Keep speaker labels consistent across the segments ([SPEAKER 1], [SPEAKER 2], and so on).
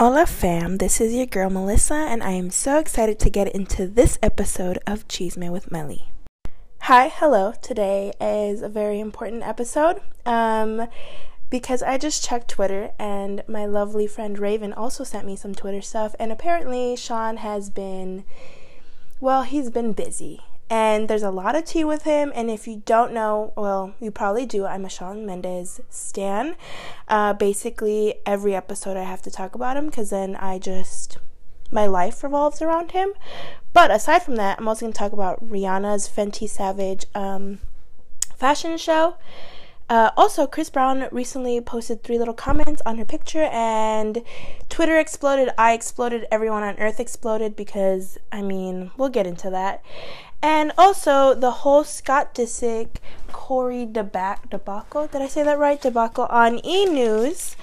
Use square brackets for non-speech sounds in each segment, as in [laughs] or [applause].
[SPEAKER 1] Hola fam, this is your girl Melissa, and I am so excited to get into this episode of Chisme with Melly. Hi, hello. Today is a very important episode um, because I just checked Twitter, and my lovely friend Raven also sent me some Twitter stuff, and apparently Shawn has been, well, he's been busy and there's a lot of tea with him. And if you don't know, well, you probably do. I'm a Shawn Mendes stan. Uh, basically, every episode I have to talk about him because then I just my life revolves around him. But aside from that, I'm also going to talk about Rihanna's Fenty Savage um, fashion show. Uh, also, Chris Brown recently posted three little comments on her picture, and Twitter exploded. I exploded. Everyone on Earth exploded because, I mean, we'll get into that. And also the whole Scott Disick, Corey debac- debacle, did I say that right? Debacle on E! News.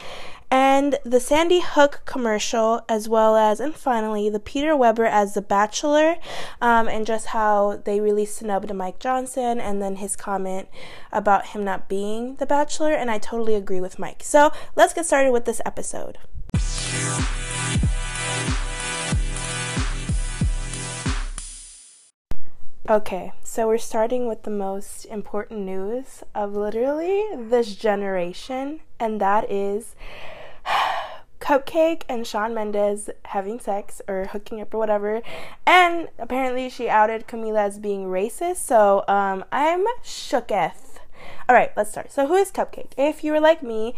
[SPEAKER 1] And the Sandy Hook commercial, as well as, and finally, the Peter Weber as The Bachelor, um, and just how they really snubbed Mike Johnson, and then his comment about him not being The Bachelor, and I totally agree with Mike. So let's get started with this episode. Okay, so we're starting with the most important news of literally this generation, and that is Cupcakke and Shawn Mendes having sex or hooking up or whatever. And apparently, she outed Camila as being racist, so um, I'm shooketh. Alright, let's start. So, who is Cupcakke? If you were like me,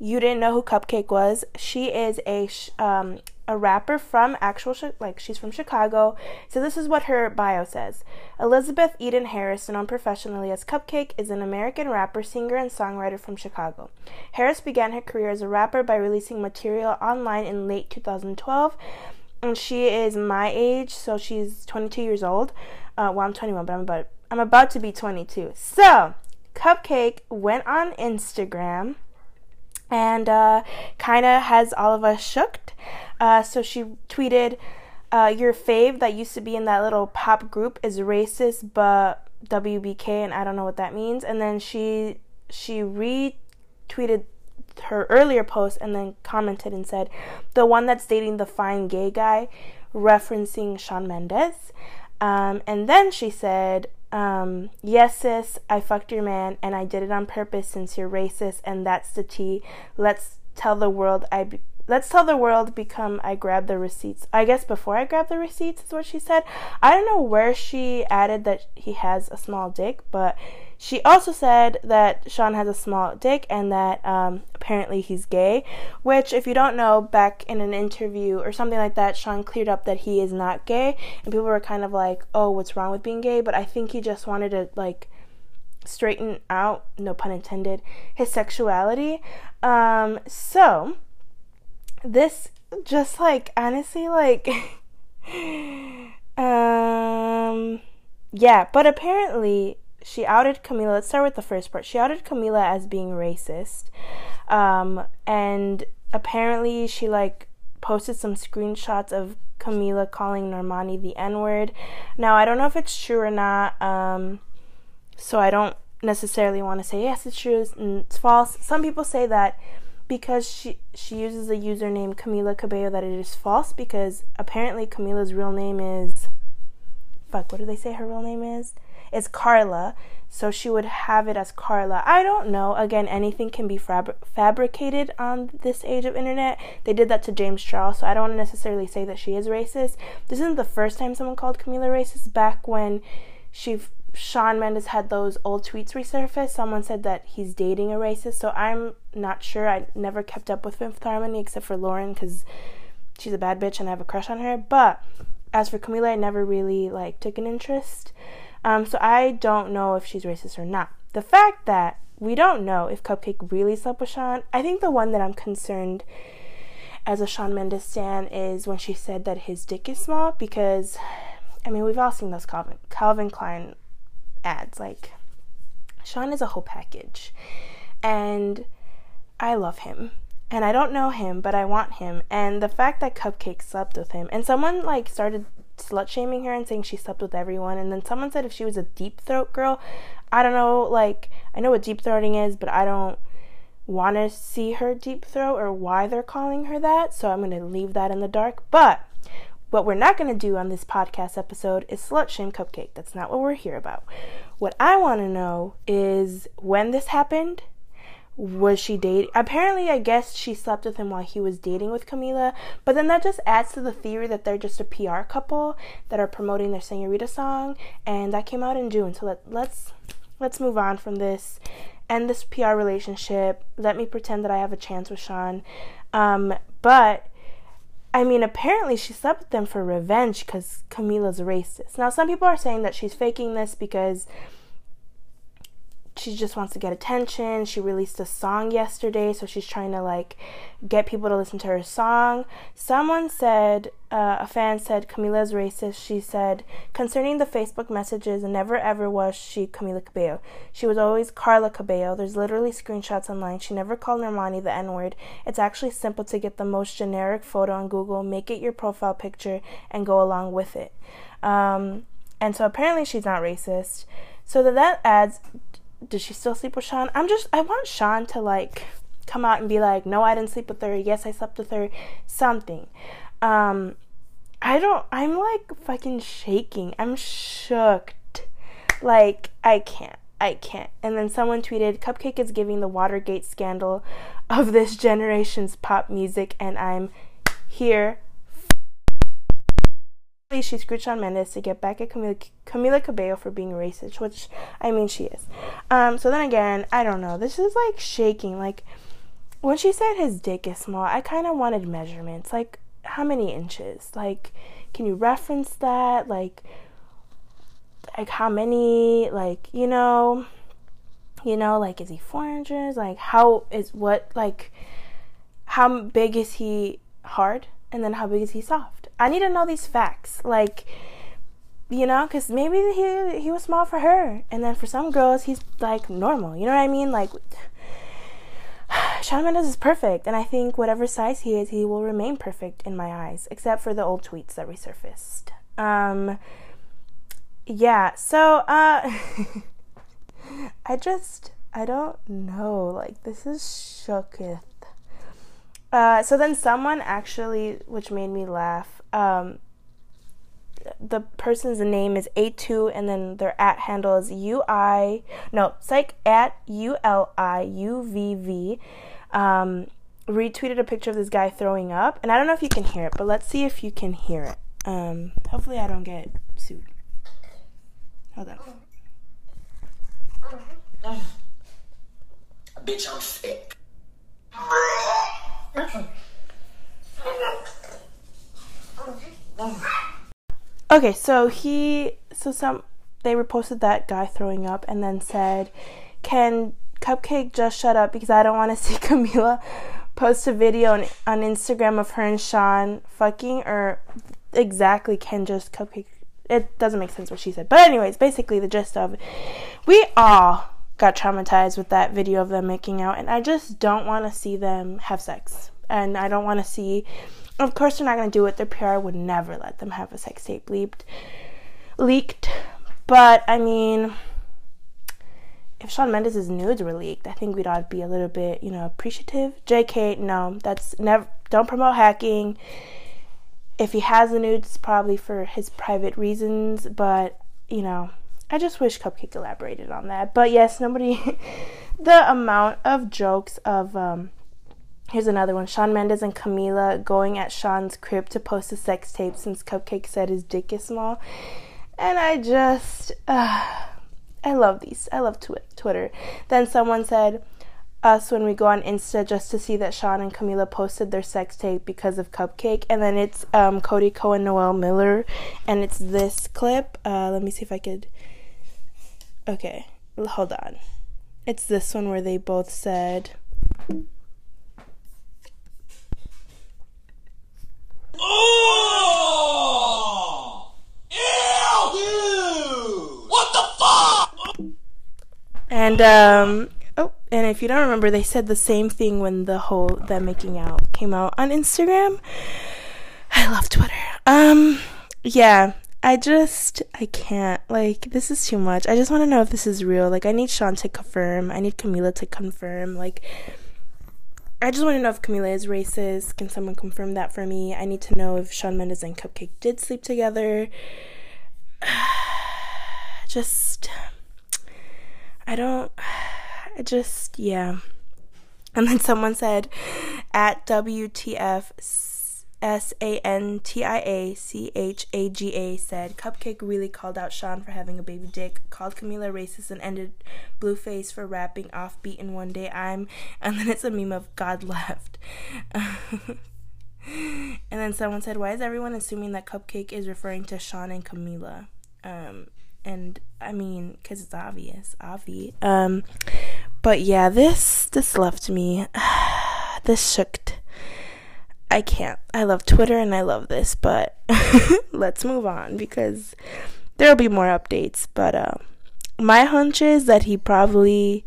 [SPEAKER 1] you didn't know who Cupcakke was. She is a um, a rapper from actual like she's from Chicago. So this is what her bio says. Elizabeth Eden Harris, known professionally as Cupcakke, is an American rapper, singer, and songwriter from Chicago. Harris began her career as a rapper by releasing material online in late 2012. And she is my age, so she's 22 years old. Uh, well, I'm 21, but I'm about I'm about to be 22. So, Cupcakke went on Instagram and uh, kind of has all of us shooked. Uh, so she tweeted, uh, "Your fave that used to be in that little pop group is racist, but WBK, and I don't know what that means." And then she she retweeted her earlier post and then commented and said, "The one that's dating the fine gay guy," referencing Shawn Mendes. Um, and then she said, um, yes, sis, I fucked your man and I did it on purpose since you're racist and that's the tea. Let's tell the world I be- let's tell the world become I grab the receipts. I guess before I grab the receipts is what she said. I don't know where she added that he has a small dick, but she also said that Shawn has a small dick and that um, apparently he's gay, which, if you don't know, back in an interview or something like that, Shawn cleared up that he is not gay, and people were kind of like, oh, what's wrong with being gay? But I think he just wanted to, like, straighten out, no pun intended, his sexuality. Um, so, this just like honestly like [laughs] um yeah but apparently she outed Camila. Let's start with the first part. She outed Camila as being racist. Um, and apparently she like posted some screenshots of Camila calling Normani the N word. Now, I don't know if it's true or not. Um, so I don't necessarily want to say yes, it's true, it's false. Some people say that because she she uses the username Camila Cabello that it is false because apparently Camila's real name is fuck, what do they say her real name is? Is Carla, so she would have it as Carla. I don't know. Again, anything can be fab- fabricated on this age of internet. They did that to James Charles, so I don't want to necessarily say that she is racist. This isn't the first time someone called Camila racist. Back when she Shawn Mendes had those old tweets resurface, someone said that he's dating a racist. So I'm not sure. I never kept up with Fifth Harmony except for Lauren because she's a bad bitch and I have a crush on her. But as for Camila, I never really like took an interest. Um, so I don't know if she's racist or not. The fact that we don't know if Cupcakke really slept with Shawn, I think the one that I'm concerned as a Shawn Mendes stan is when she said that his dick is small because, I mean, we've all seen those Calvin, Calvin Klein ads. Like, Shawn is a whole package. And I love him. And I don't know him, but I want him. And the fact that Cupcakke slept with him, and someone like started slut shaming her and saying she slept with everyone. And then someone said if she was a deep throat girl, I don't know, like, I know what deep throating is, but I don't want to see her deep throat or why they're calling her that. So I'm going to leave that in the dark. But what we're not going to do on this podcast episode is slut shame Cupcakke. That's not what we're here about. What I want to know is when this happened. Was she dating? Apparently, I guess she slept with him while he was dating with Camila. But then that just adds to the theory that they're just a PR couple that are promoting their Senorita song, and that came out in June. So let let's let's move on from this, end this PR relationship. Let me pretend that I have a chance with Shawn. Um, but I mean, apparently she slept with them for revenge because Camila's racist. Now, some people are saying that she's faking this because she just wants to get attention. She released a song yesterday, so she's trying to like get people to listen to her song. Someone said, uh, a fan said Camila's racist. She said concerning the Facebook messages, never ever was she Camila Cabello. She was always Carla Cabello. There's literally screenshots online. She never called Normani the N word. It's actually simple to get the most generic photo on Google, make it your profile picture, and go along with it. Um, and so apparently she's not racist. So that that adds does she still sleep with Shawn? I'm just I want Shawn to like come out and be like, no, I didn't sleep with her. Yes, I slept with her. Something. Um, I don't. I'm like fucking shaking. I'm shook. Like I can't. I can't. And then someone tweeted, Cupcakke is giving the Watergate scandal of this generation's pop music, and I'm here she screwed Shawn Mendes to get back at Camila, Camila Cabello for being racist, which I mean she is. Um, so then again, I don't know. This is like shaking. Like when she said his dick is small, I kind of wanted measurements. Like how many inches? Like can you reference that? Like like how many? Like you know, you know, like is he four inches? Like how is what? Like how big is he hard? And then how big is he soft? I need to know these facts. Like, you know, because maybe he he was small for her, and then for some girls he's like normal. You know what I mean? Like, [sighs] Shawn Mendes is perfect, and I think whatever size he is, he will remain perfect in my eyes, except for the old tweets that resurfaced. Um, yeah. So, uh, [laughs] I just I don't know. Like, this is shooketh. Uh, so then someone actually, which made me laugh, um, the person's name is A2 and then their at handle is UI no psych at U L I U V V. Um, retweeted a picture of this guy throwing up and I don't know if you can hear it but let's see if you can hear it. Um, hopefully I don't get sued. Hold on. Bitch I'm sick [sighs] Okay, so he so some they reposted that guy throwing up and then said, "Can Cupcakke just shut up because I don't want to [laughs] see Camila post a video on, on Instagram of her and Shawn fucking or exactly can just Cupcakke it doesn't make sense what she said. But anyways, basically the gist of it, we all got traumatized with that video of them making out and I just don't want to see them have sex. And I don't want to see of course, they're not going to do it. Their PR would never let them have a sex tape leaked. Leaked, but I mean, if Shawn Mendes' nudes were leaked, I think we'd all be a little bit, you know, appreciative. JK, no, that's never. Don't promote hacking. If he has the nudes, probably for his private reasons. But you know, I just wish Cupcakke elaborated on that. But yes, nobody. [laughs] the amount of jokes of um, Here's another one Shawn Mendes and Camila going at Shawn's crib to post a sex tape since Cupcakke said his dick is small. And I just, uh, I love these. I love tw- Twitter. Then someone said, us when we go on Insta just to see that Shawn and Camila posted their sex tape because of Cupcakke. And then it's um, Cody Ko, Noel Miller, and it's this clip. Uh, let me see if I could. Okay, hold on. It's this one where they both said. Oh! Ew! Dude! What the fuck? And um oh, and if you don't remember, they said the same thing when the whole them making out came out on Instagram. I love Twitter. Um yeah, I just I can't like this is too much. I just want to know if this is real. Like I need Shawn to confirm. I need Camila to confirm. Like I just want to know if Camila is racist. Can someone confirm that for me? I need to know if Shawn Mendes and Cupcakke did sleep together. [sighs] just, I don't, I just, yeah. And then someone said, at WTF S A N T I A C H A G A said Cupcakke really called out Shawn for having a baby dick, called Camila racist, and ended Blueface for rapping offbeat in One Day I'm, [laughs] and then it's a meme of God left. [laughs] and then someone said, Why is everyone assuming that Cupcakke is referring to Shawn and Camila? Um, and I mean, because it's obvious, obvious. Um, but yeah, this this left me, [sighs] this shook I can't. I love Twitter and I love this, but [laughs] let's move on because there'll be more updates. But uh, my hunch is that he probably,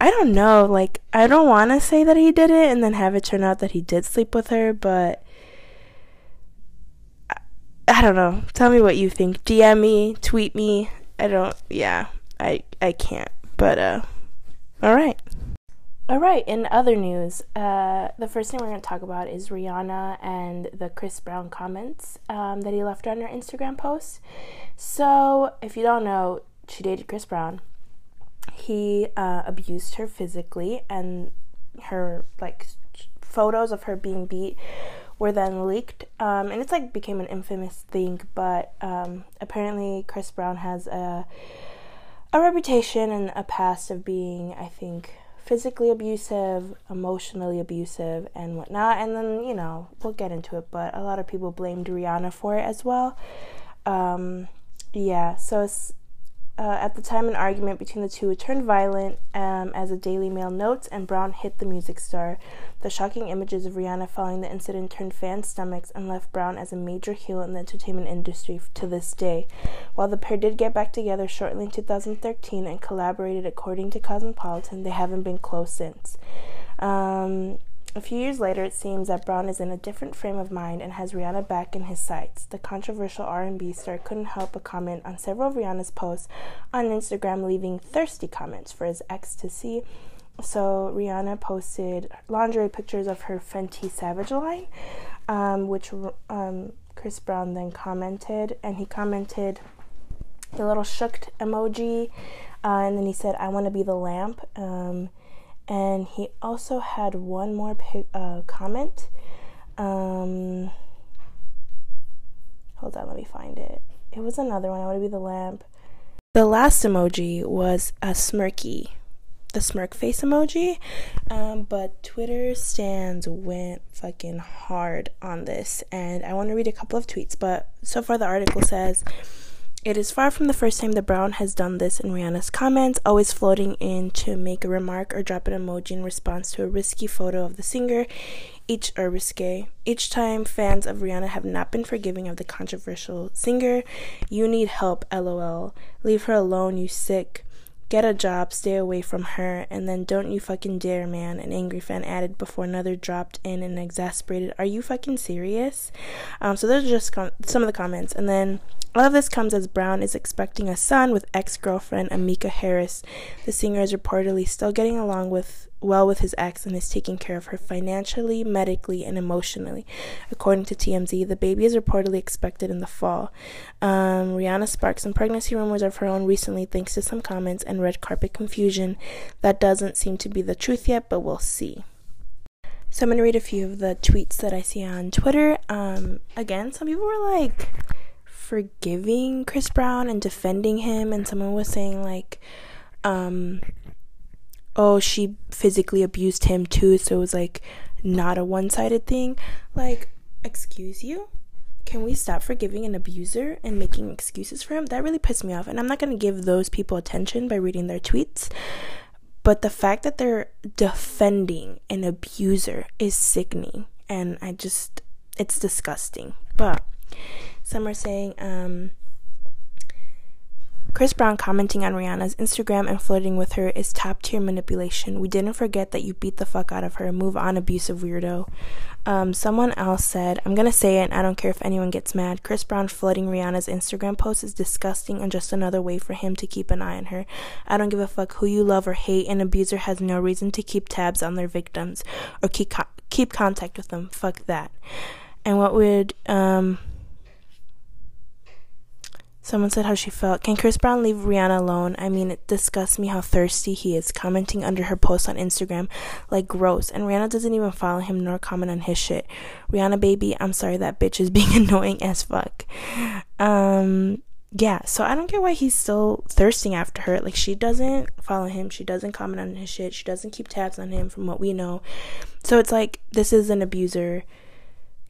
[SPEAKER 1] I don't know, like, I don't want to say that he did it and then have it turn out that he did sleep with her, but I, I don't know. Tell me what you think. DM me, tweet me. I don't, yeah, I, I can't. But, uh, all right. All right, in other news, uh, the first thing we're going to talk about is Rihanna and the Chris Brown comments um, that he left on her Instagram post. So, if you don't know, she dated Chris Brown. He uh, abused her physically, and her like photos of her being beat were then leaked, um, and it's like became an infamous thing. But um, apparently, Chris Brown has a a reputation and a past of being, I think physically abusive, emotionally abusive, and whatnot. And then, you know, we'll get into it, but a lot of people blamed Rihanna for it as well. Um, yeah, so it's uh, at the time, an argument between the two turned violent, um, as a Daily Mail notes, and Brown hit the music star. The shocking images of Rihanna following the incident turned fans' stomachs and left Brown as a major heel in the entertainment industry to this day. While the pair did get back together shortly in 2013 and collaborated according to Cosmopolitan, they haven't been close since. Um, a few years later, it seems that Brown is in a different frame of mind and has Rihanna back in his sights. The controversial R&B star couldn't help but comment on several of Rihanna's posts on Instagram, leaving thirsty comments for his ex to see. So Rihanna posted lingerie pictures of her Fenty Savage line, um, which um, Chris Brown then commented, and he commented the little shook emoji, uh, and then he said, "I want to be the lamp." Um, and he also had one more uh, comment. Um, hold on, let me find it. It was another one. I want to be the lamp. The last emoji was a smirky, the smirk face emoji. Um, but Twitter stands went fucking hard on this, and I want to read a couple of tweets. But so far, the article says. It is far from the first time that Brown has done this in Rihanna's comments, always floating in to make a remark or drop an emoji in response to a risky photo of the singer, each or risque. Each time fans of Rihanna have not been forgiving of the controversial singer. You need help, lol. Leave her alone, you sick. Get a job, stay away from her, and then don't you fucking dare, man. An angry fan added before another dropped in and exasperated. Are you fucking serious? Um, so those are just com- some of the comments. And then all of this comes as Brown is expecting a son with ex girlfriend Ammika Harris. The singer is reportedly still getting along with well with his ex and is taking care of her financially, medically, and emotionally. According to TMZ, the baby is reportedly expected in the fall. Um, Rihanna sparked some pregnancy rumors of her own recently thanks to some comments and red carpet confusion. That doesn't seem to be the truth yet, but we'll see. So I'm going to read a few of the tweets that I see on Twitter. Um, again, some people were like, forgiving Chris Brown and defending him and someone was saying like um oh she physically abused him too so it was like not a one-sided thing. Like excuse you? Can we stop forgiving an abuser and making excuses for him? That really pissed me off and i'm not going to give those people attention by reading their tweets. But the fact that they're defending an abuser is sickening and i just it's disgusting. But some are saying, um, Chris Brown commenting on Rihanna's Instagram and flirting with her is top tier manipulation. We didn't forget that you beat the fuck out of her. Move on, abusive weirdo. Um, someone else said, I'm gonna say it, I don't care if anyone gets mad. Chris Brown flooding Rihanna's Instagram post is disgusting and just another way for him to keep an eye on her. I don't give a fuck who you love or hate. An abuser has no reason to keep tabs on their victims or keep co- keep contact with them. Fuck that. And what would um Someone said how she felt. Can Chris Brown leave Rihanna alone? I mean, it disgusts me how thirsty he is, commenting under her post on Instagram like gross. And Rihanna doesn't even follow him nor comment on his shit. Rihanna, baby, I'm sorry that bitch is [laughs] being annoying as fuck. Um, yeah, so I don't get why he's still thirsting after her. Like, she doesn't follow him, she doesn't comment on his shit, she doesn't keep tabs on him from what we know. So it's like, this is an abuser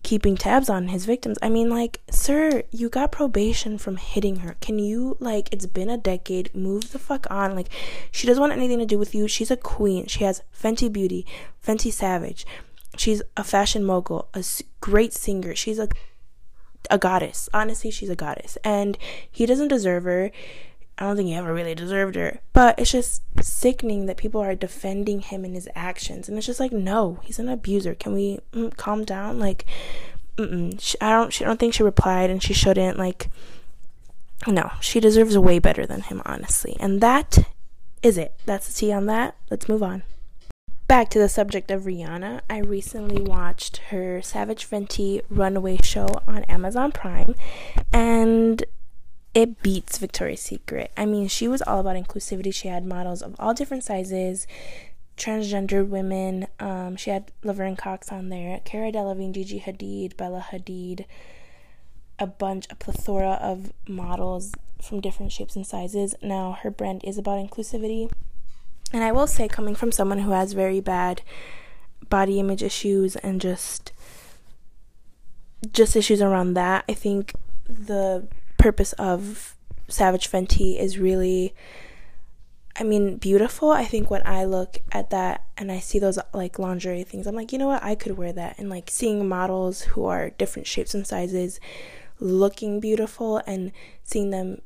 [SPEAKER 1] keeping tabs on his victims. I mean, like, sir, you got probation from hitting her. Can you, like, it's been a decade, move the fuck on? Like, she doesn't want anything to do with you. She's a queen. She has Fenty Beauty, Fenty Savage. She's a fashion mogul, a great singer. She's a a goddess. Honestly, she's a goddess. And he doesn't deserve her. I don't think he ever really deserved her. But it's just sickening that people are defending him and his actions. And it's just like, no, he's an abuser. Can we mm, calm down? Like, she, I don't. She, I don't think she replied, and she shouldn't. Like, no, she deserves way better than him, honestly. And that is it. That's the tea on that. Let's move on. Back to the subject of Rihanna. I recently watched her Savage Fenty Runway show on Amazon Prime, and it beats Victoria's Secret. I mean, she was all about inclusivity. She had models of all different sizes, transgendered women. Um, she had Laverne Cox on there, Cara Delevingne, Gigi Hadid, Bella Hadid, a bunch, a plethora of models from different shapes and sizes. Now, her brand is about inclusivity. And I will say, coming from someone who has very bad body image issues and just just issues around that, I think the purpose of Savage Fenty is really I mean, beautiful. I think when I look at that and I see those like lingerie things, I'm like, you know what? I could wear that. And like seeing models who are different shapes and sizes looking beautiful and seeing them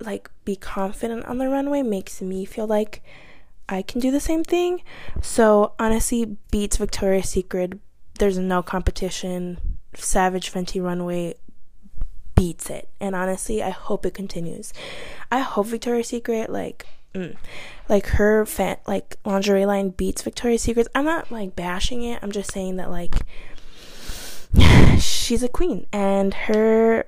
[SPEAKER 1] like be confident on the runway makes me feel like I can do the same thing. So honestly, beats Victoria's Secret. There's no competition. Savage Fenty Runway beats it. And honestly, I hope it continues. I hope Victoria's Secret like mm, like her fan like lingerie line beats Victoria's Secret. I'm not like bashing it. I'm just saying that like [sighs] she's a queen and her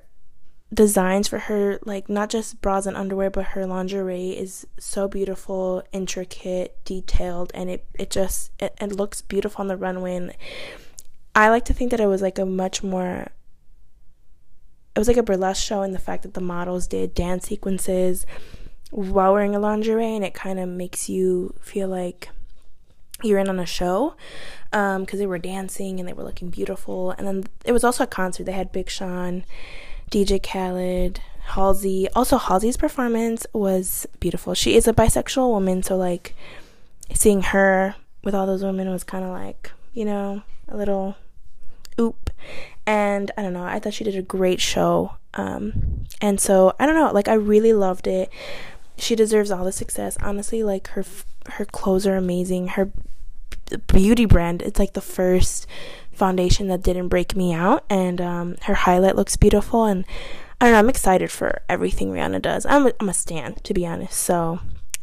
[SPEAKER 1] designs for her like not just bras and underwear but her lingerie is so beautiful intricate detailed and it it just it, it looks beautiful on the runway and i like to think that it was like a much more was like a burlesque show and the fact that the models did dance sequences while wearing a lingerie and it kind of makes you feel like you're in on a show because um, they were dancing and they were looking beautiful. And then it was also a concert. They had big sean dj khaled halsey. Also halsey's performance was beautiful. She is a bisexual woman so like seeing her with all those women was kind of like you know a little and i don't know i thought she did a great show um and so i don't know like i really loved it. She deserves all the success. Honestly like her her clothes are amazing. Her beauty brand it's like the first foundation that didn't break me out and um her highlight looks beautiful and i don't know i'm excited for everything rihanna does. I'm a, I'm a stan to be honest so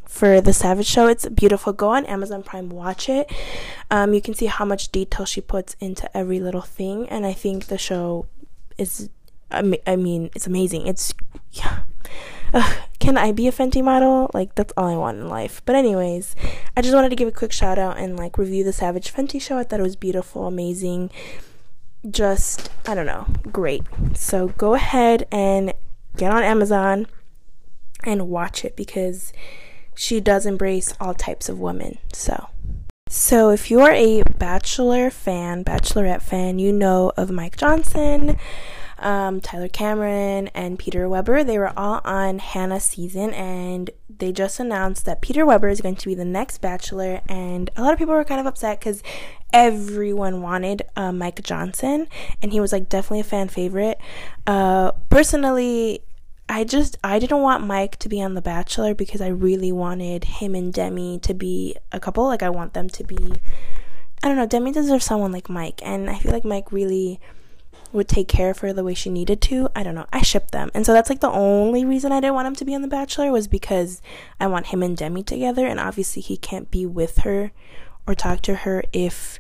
[SPEAKER 1] for the Savage Show. It's beautiful. Go on Amazon Prime, watch it. Um, you can see how much detail she puts into every little thing, and I think the show is. I mean, it's amazing. It's yeah. Ugh, can I be a Fenty model? Like that's all I want in life. But anyways, I just wanted to give a quick shout out and like review the Savage Fenty show. I thought it was beautiful, amazing. Just I don't know, great. So go ahead and get on Amazon and watch it because she does embrace all types of women. So, so if you're a Bachelor fan, Bachelorette fan, you know of Mike Johnson, um, Tyler Cameron, and Peter Weber. They were all on Hannah's season, and they just announced that Peter Weber is going to be the next Bachelor. And a lot of people were kind of upset because everyone wanted uh, Mike Johnson, and he was like definitely a fan favorite. Uh, personally, I just I didn't want Mike to be on The Bachelor because I really wanted him and Demi to be a couple. Like I want them to be I don't know, Demi deserves someone like Mike and I feel like Mike really would take care of her the way she needed to. I don't know. I ship them. And so that's like the only reason I didn't want him to be on The Bachelor was because I want him and Demi together and obviously he can't be with her or talk to her if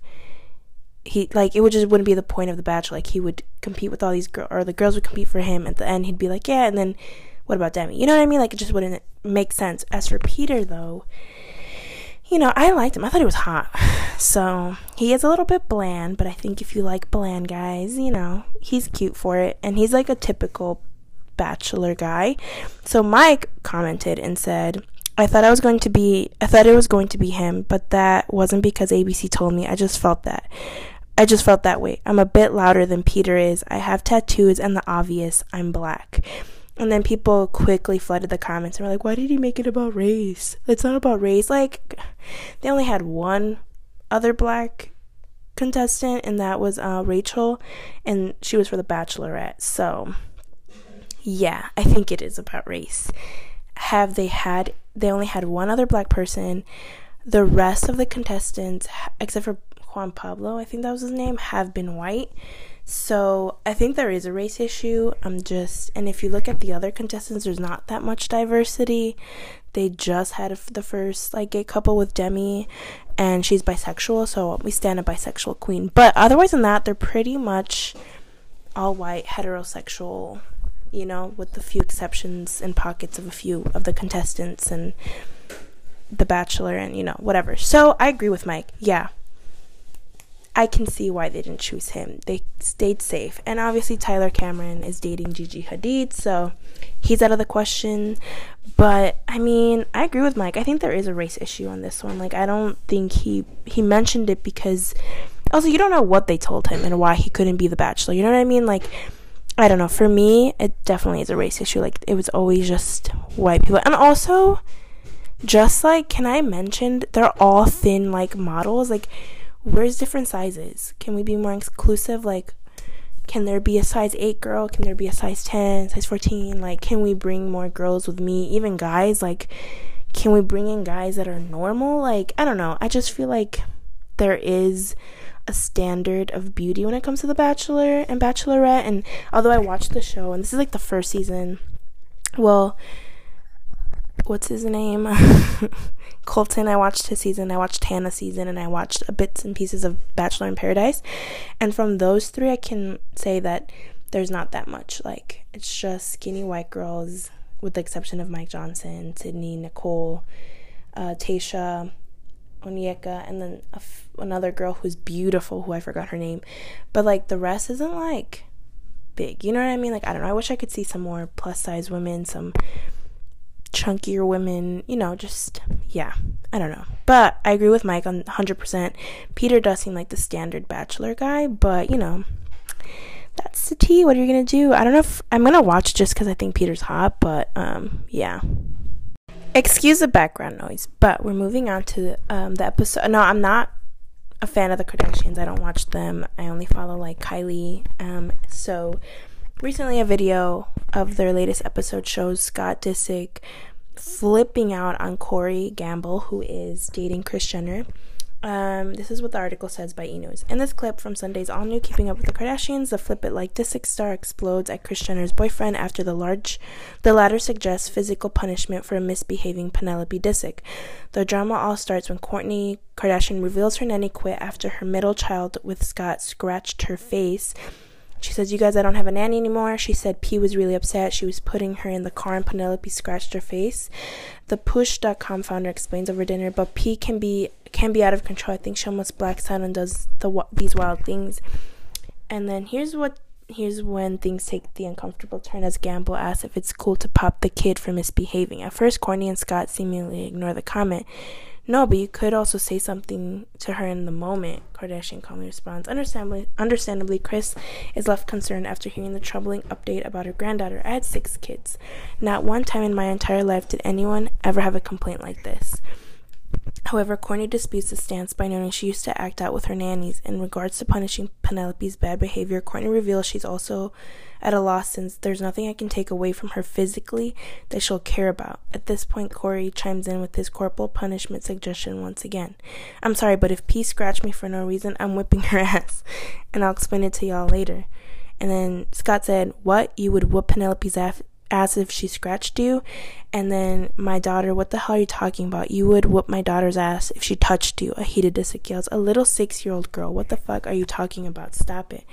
[SPEAKER 1] he like it would just wouldn't be the point of the bachelor like he would compete with all these girls or the girls would compete for him. At the end he'd be like yeah and then what about demi? You know what i mean? Like it just wouldn't make sense. As for peter though you know i liked him. I thought he was hot. [sighs] So he is a little bit bland but i think if you like bland guys you know he's cute for it and he's like a typical bachelor guy. So mike commented and said I thought I was going to be I thought it was going to be him, but that wasn't because ABC told me. I just felt that. I just felt that way. I'm a bit louder than Peter is. I have tattoos and the obvious, I'm black. And then people quickly flooded the comments and were like, why did he make it about race? It's not about race. Like, they only had one other black contestant, and that was uh, Rachel, and she was for The Bachelorette. So, yeah, I think it is about race. Have they had, they only had one other black person. The rest of the contestants, except for Juan Pablo, I think that was his name, have been white. So I think there is a race issue. I'm just, and if you look at the other contestants, there's not that much diversity. They just had the first like gay couple with Demi, and she's bisexual, so we stand a bisexual queen. But otherwise than that, they're pretty much all white, heterosexual, you know, with a few exceptions and pockets of a few of the contestants and the bachelor and you know whatever. So I agree with Mike. Yeah, I can see why they didn't choose him. They stayed safe. And obviously, Tyler Cameron is dating Gigi Hadid, so he's out of the question. But I mean, I agree with Mike. I think there is a race issue on this one. Like, I don't think he he mentioned it because also you don't know what they told him and why he couldn't be the bachelor. You know what I mean? Like, I don't know. For me, it definitely is a race issue. Like, it was always just white people, and also just like can I mention they're all thin like models like where's different sizes? Can we be more inclusive? Like, can there be a size 8 girl? Can there be a size 10, size 14? Like, can we bring more girls with me? Even guys, like, can we bring in guys that are normal? Like, I don't know. I just feel like there is a standard of beauty when it comes to The Bachelor and Bachelorette. And although I watched the show, and this is like the first season, well, what's his name? [laughs] Colton. I watched his season. I watched Hannah's season, and I watched bits and pieces of Bachelor in Paradise. And from those three, I can say that there's not that much. Like it's just skinny white girls, with the exception of Mike Johnson, Sydney, Nicole, uh, Tayshia, Onyeka, and then another girl who's beautiful, who I forgot her name. But like the rest isn't like big. You know what I mean? Like I don't know. I wish I could see some more plus size women, some chunkier women, you know, just yeah, I don't know. But I agree with Mike on 100%. Peter does seem like the standard bachelor guy, but you know, that's the tea. What are you going to do? I don't know if I'm going to watch just cuz I think Peter's hot, but um yeah. Excuse the background noise, but we're moving on to um the episode. No, I'm not a fan of the Kardashians. I don't watch them. I only follow like Kylie. Um so recently a video of their latest episode shows Scott Disick flipping out on Corey Gamble, who is dating Kris Jenner. Um, this is what the article says by E! News. In this clip from Sunday's all new Keeping Up with the Kardashians, the Flip It Like Disick star explodes at Kris Jenner's boyfriend after the large, the latter suggests physical punishment for misbehaving Penelope Disick. The drama all starts when Kourtney Kardashian reveals her nanny quit after her middle child with Scott scratched her face she says, You guys, I don't have a nanny anymore. She said P was really upset. She was putting her in the car and Penelope scratched her face. The Poosh.com founder explains over dinner, but P can be can be out of control. I think she almost blacks out and does the these wild things. And then here's what here's when things take the uncomfortable turn as Gamble asks if it's cool to pop the kid for misbehaving. At first, Kourtney and Scott seemingly ignore the comment. No, but you could also say something to her in the moment, Kardashian calmly responds. Understandably, understandably, Kris is left concerned after hearing the troubling update about her granddaughter. I had six kids. Not one time in my entire life did anyone ever have a complaint like this. However, Kourtney disputes the stance by noting she used to act out with her nannies. In regards to punishing Penelope's bad behavior, Kourtney reveals she's also at a loss since there's nothing I can take away from her physically that she'll care about. At this point, Corey chimes in with his corporal punishment suggestion once again. I'm sorry, but if P scratched me for no reason, I'm whipping her [laughs] ass. And I'll explain it to y'all later. And then Scott said, What? You would whoop Penelope's ass? As if she scratched you. And then my daughter, what the hell are you talking about? You would whoop my daughter's ass if she touched you. A heated Disick yells, A little six year old girl. What the fuck are you talking about? Stop it.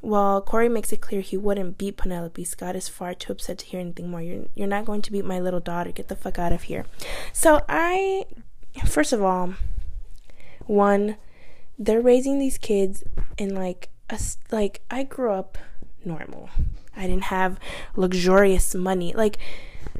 [SPEAKER 1] Well, Corey makes it clear he wouldn't beat Penelope. Scott is far too upset to hear anything more. You're you're not going to beat my little daughter. Get the fuck out of here. So I first of all, one, they're raising these kids in like a like I grew up normal. I didn't have luxurious money. Like,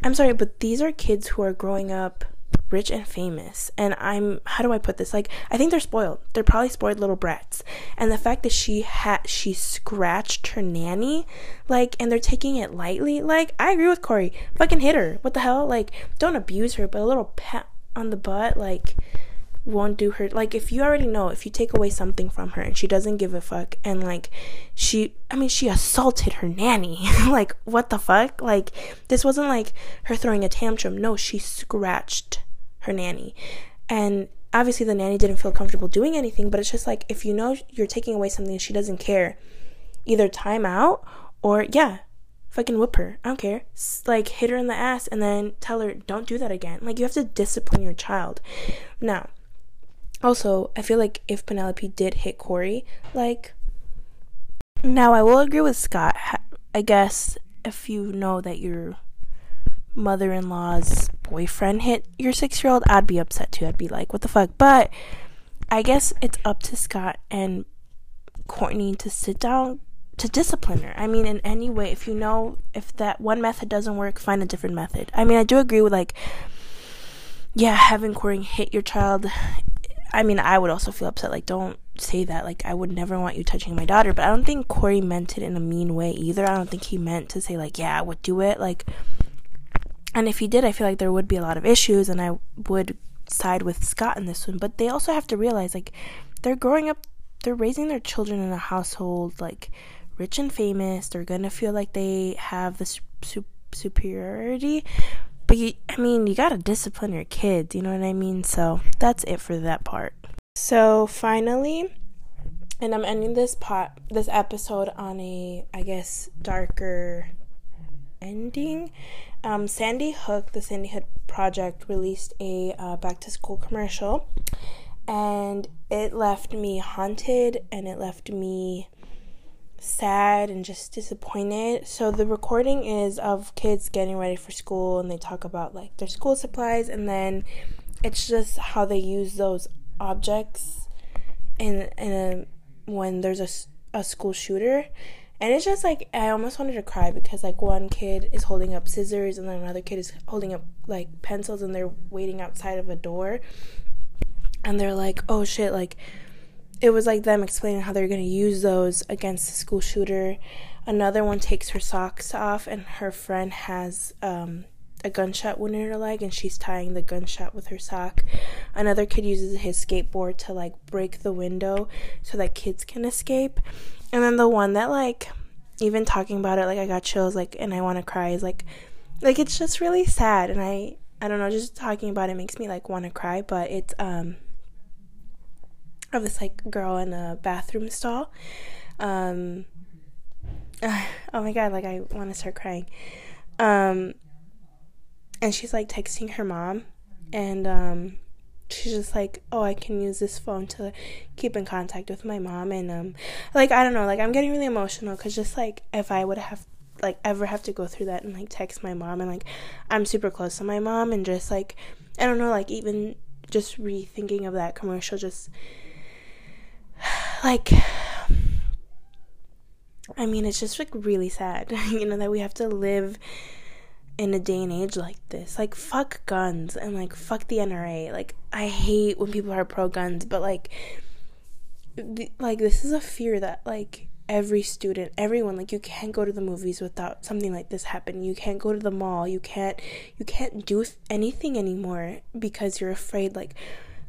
[SPEAKER 1] I'm sorry, but these are kids who are growing up rich and famous. And I'm, how do I put this? Like, I think they're spoiled. They're probably spoiled little brats. And the fact that she had, she scratched her nanny, like, and they're taking it lightly, like, I agree with Corey. Fucking hit her. What the hell? Like, don't abuse her, but a little pat on the butt, like, won't do her like if you already know if you take away something from her and she doesn't give a fuck and like she I mean she assaulted her nanny [laughs] like what the fuck like this wasn't like her throwing a tantrum no she scratched her nanny and obviously the nanny didn't feel comfortable doing anything but it's just like if you know you're taking away something she doesn't care either time out or yeah fucking whip her. I don't care. Like hit her in the ass and then tell her don't do that again. Like you have to discipline your child. Now, also, I feel like if Penelope did hit Corey, like, now I will agree with Scott. I guess if you know that your mother in law's boyfriend hit your six year old, I'd be upset too. I'd be like, what the fuck? But I guess it's up to Scott and Kourtney to sit down to discipline her. I mean, in any way, if you know if that one method doesn't work, find a different method. I mean, I do agree with like, yeah, having Corey hit your child I mean, I would also feel upset. Like, don't say that. Like, I would never want you touching my daughter. But I don't think Corey meant it in a mean way either. I don't think he meant to say, like, yeah, I would do it. Like, and if he did, I feel like there would be a lot of issues, and I would side with Scott in this one. But they also have to realize, like, they're growing up, they're raising their children in a household, like, rich and famous. They're gonna feel like they have this su- superiority but you, I mean, you gotta discipline your kids, you know what I mean? So that's it for that part. So finally, and I'm ending this pot, this episode on a, I guess, darker ending. Um, Sandy Hook, the Sandy Hook Project, released a uh, back to school commercial, and it left me haunted, and it left me sad and just disappointed. So the recording is of kids getting ready for school and they talk about like their school supplies and then it's just how they use those objects in in a, when there's a, a school shooter. And it's just like I almost wanted to cry because like one kid is holding up scissors and then another kid is holding up like pencils and they're waiting outside of a door. And they're like, "Oh shit, like it was like them explaining how they're going to use those against the school shooter. Another one takes her socks off, and her friend has um, a gunshot wound in her leg, and she's tying the gunshot with her sock. Another kid uses his skateboard to like break the window so that kids can escape. And then the one that like even talking about it like I got chills like and I want to cry is like like it's just really sad and I I don't know just talking about it makes me like want to cry but it's um of this like girl in a bathroom stall. Um, [sighs] oh my god, like I want to start crying. Um, and she's like texting her mom, and um, she's just like, "Oh, I can use this phone to keep in contact with my mom." And um, like I don't know, like I'm getting really emotional because just like if I would have like ever have to go through that and like text my mom and like I'm super close to my mom and just like I don't know, like even just rethinking of that commercial just like I mean, it's just like really sad, [laughs] you know, that we have to live in a day and age like this. Like, fuck guns and like fuck the NRA. Like, I hate when people are pro guns, but like, th- like this is a fear that like every student, everyone like you can't go to the movies without something like this happening. You can't go to the mall. You can't you can't do anything anymore because you're afraid like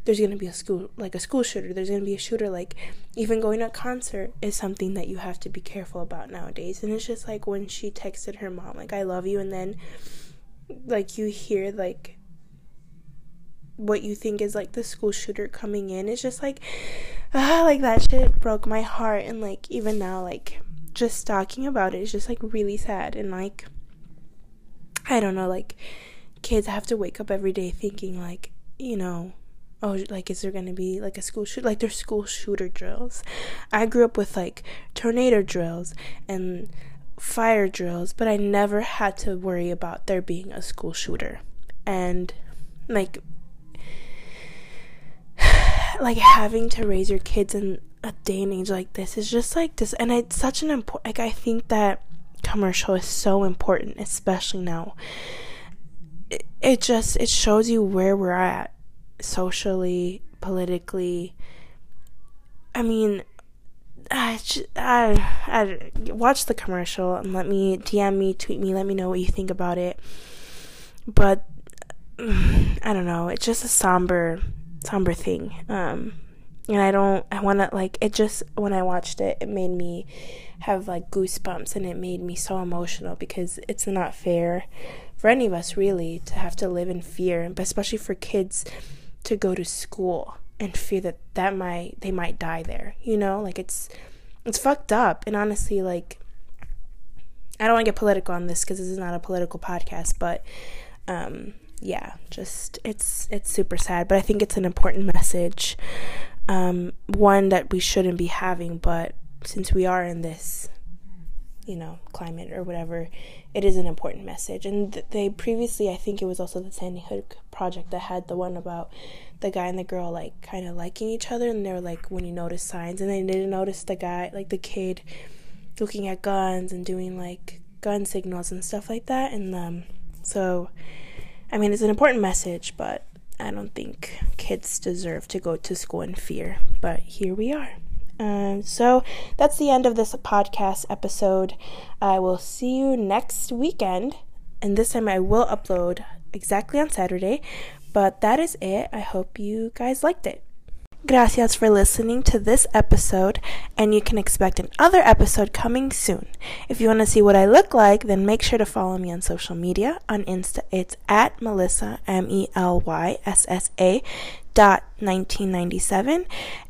[SPEAKER 1] there's going to be a school like a school shooter. There's going to be a shooter like even going to a concert is something that you have to be careful about nowadays. And it's just like when she texted her mom like I love you and then like you hear like what you think is like the school shooter coming in it's just like ah like that shit broke my heart and like even now like just talking about it is just like really sad and like I don't know like kids have to wake up every day thinking like you know oh like is there gonna be like a school shoot like there's school shooter drills. I grew up with like tornado drills and fire drills but i never had to worry about there being a school shooter. And like [sighs] like having to raise your kids in a day and age like this is just like this and it's such an important like i think that commercial is so important especially now. It, it just it shows you where we're at socially politically i mean I, I, I watch the commercial and let me DM me, tweet me, let me know what you think about it. But [sighs] I don't know, it's just a somber somber thing. Um, and I don't, I want to, like, it just, when I watched it, it made me have, like, goosebumps and it made me so emotional because it's not fair for any of us, really, to have to live in fear, but especially for kids to go to school and fear that that might, they might die there, you know? Like, it's, it's fucked up. And honestly, like, I don't want to get political on this because this is not a political podcast, but, um, yeah, just it's it's super sad, but I think it's an important message. Um, one that we shouldn't be having, but since we are in this, you know, climate or whatever, it is an important message. And they previously, I think it was also the Sandy Hook project that had the one about the guy and the girl like kind of liking each other, and they were like when you notice signs, and they didn't notice the guy, like the kid, looking at guns and doing like gun signals and stuff like that, and um, so I mean, it's an important message, but I don't think kids deserve to go to school in fear. But here we are. Um, so that's the end of this podcast episode. I will see you next weekend, and this time I will upload exactly on Saturday. But that is it. I hope you guys liked it. Gracias for listening to this episode, and you can expect another episode coming soon. If you want to see what I look like, then make sure to follow me on social media. On Insta, it's at Melyssa, M E L Y S S A dot 1997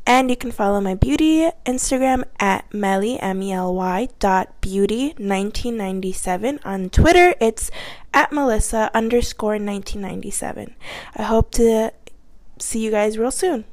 [SPEAKER 1] and you can follow my beauty instagram at melly m-e-l-y dot beauty 1997 on twitter it's at melyssa underscore 1997 i hope to see you guys real soon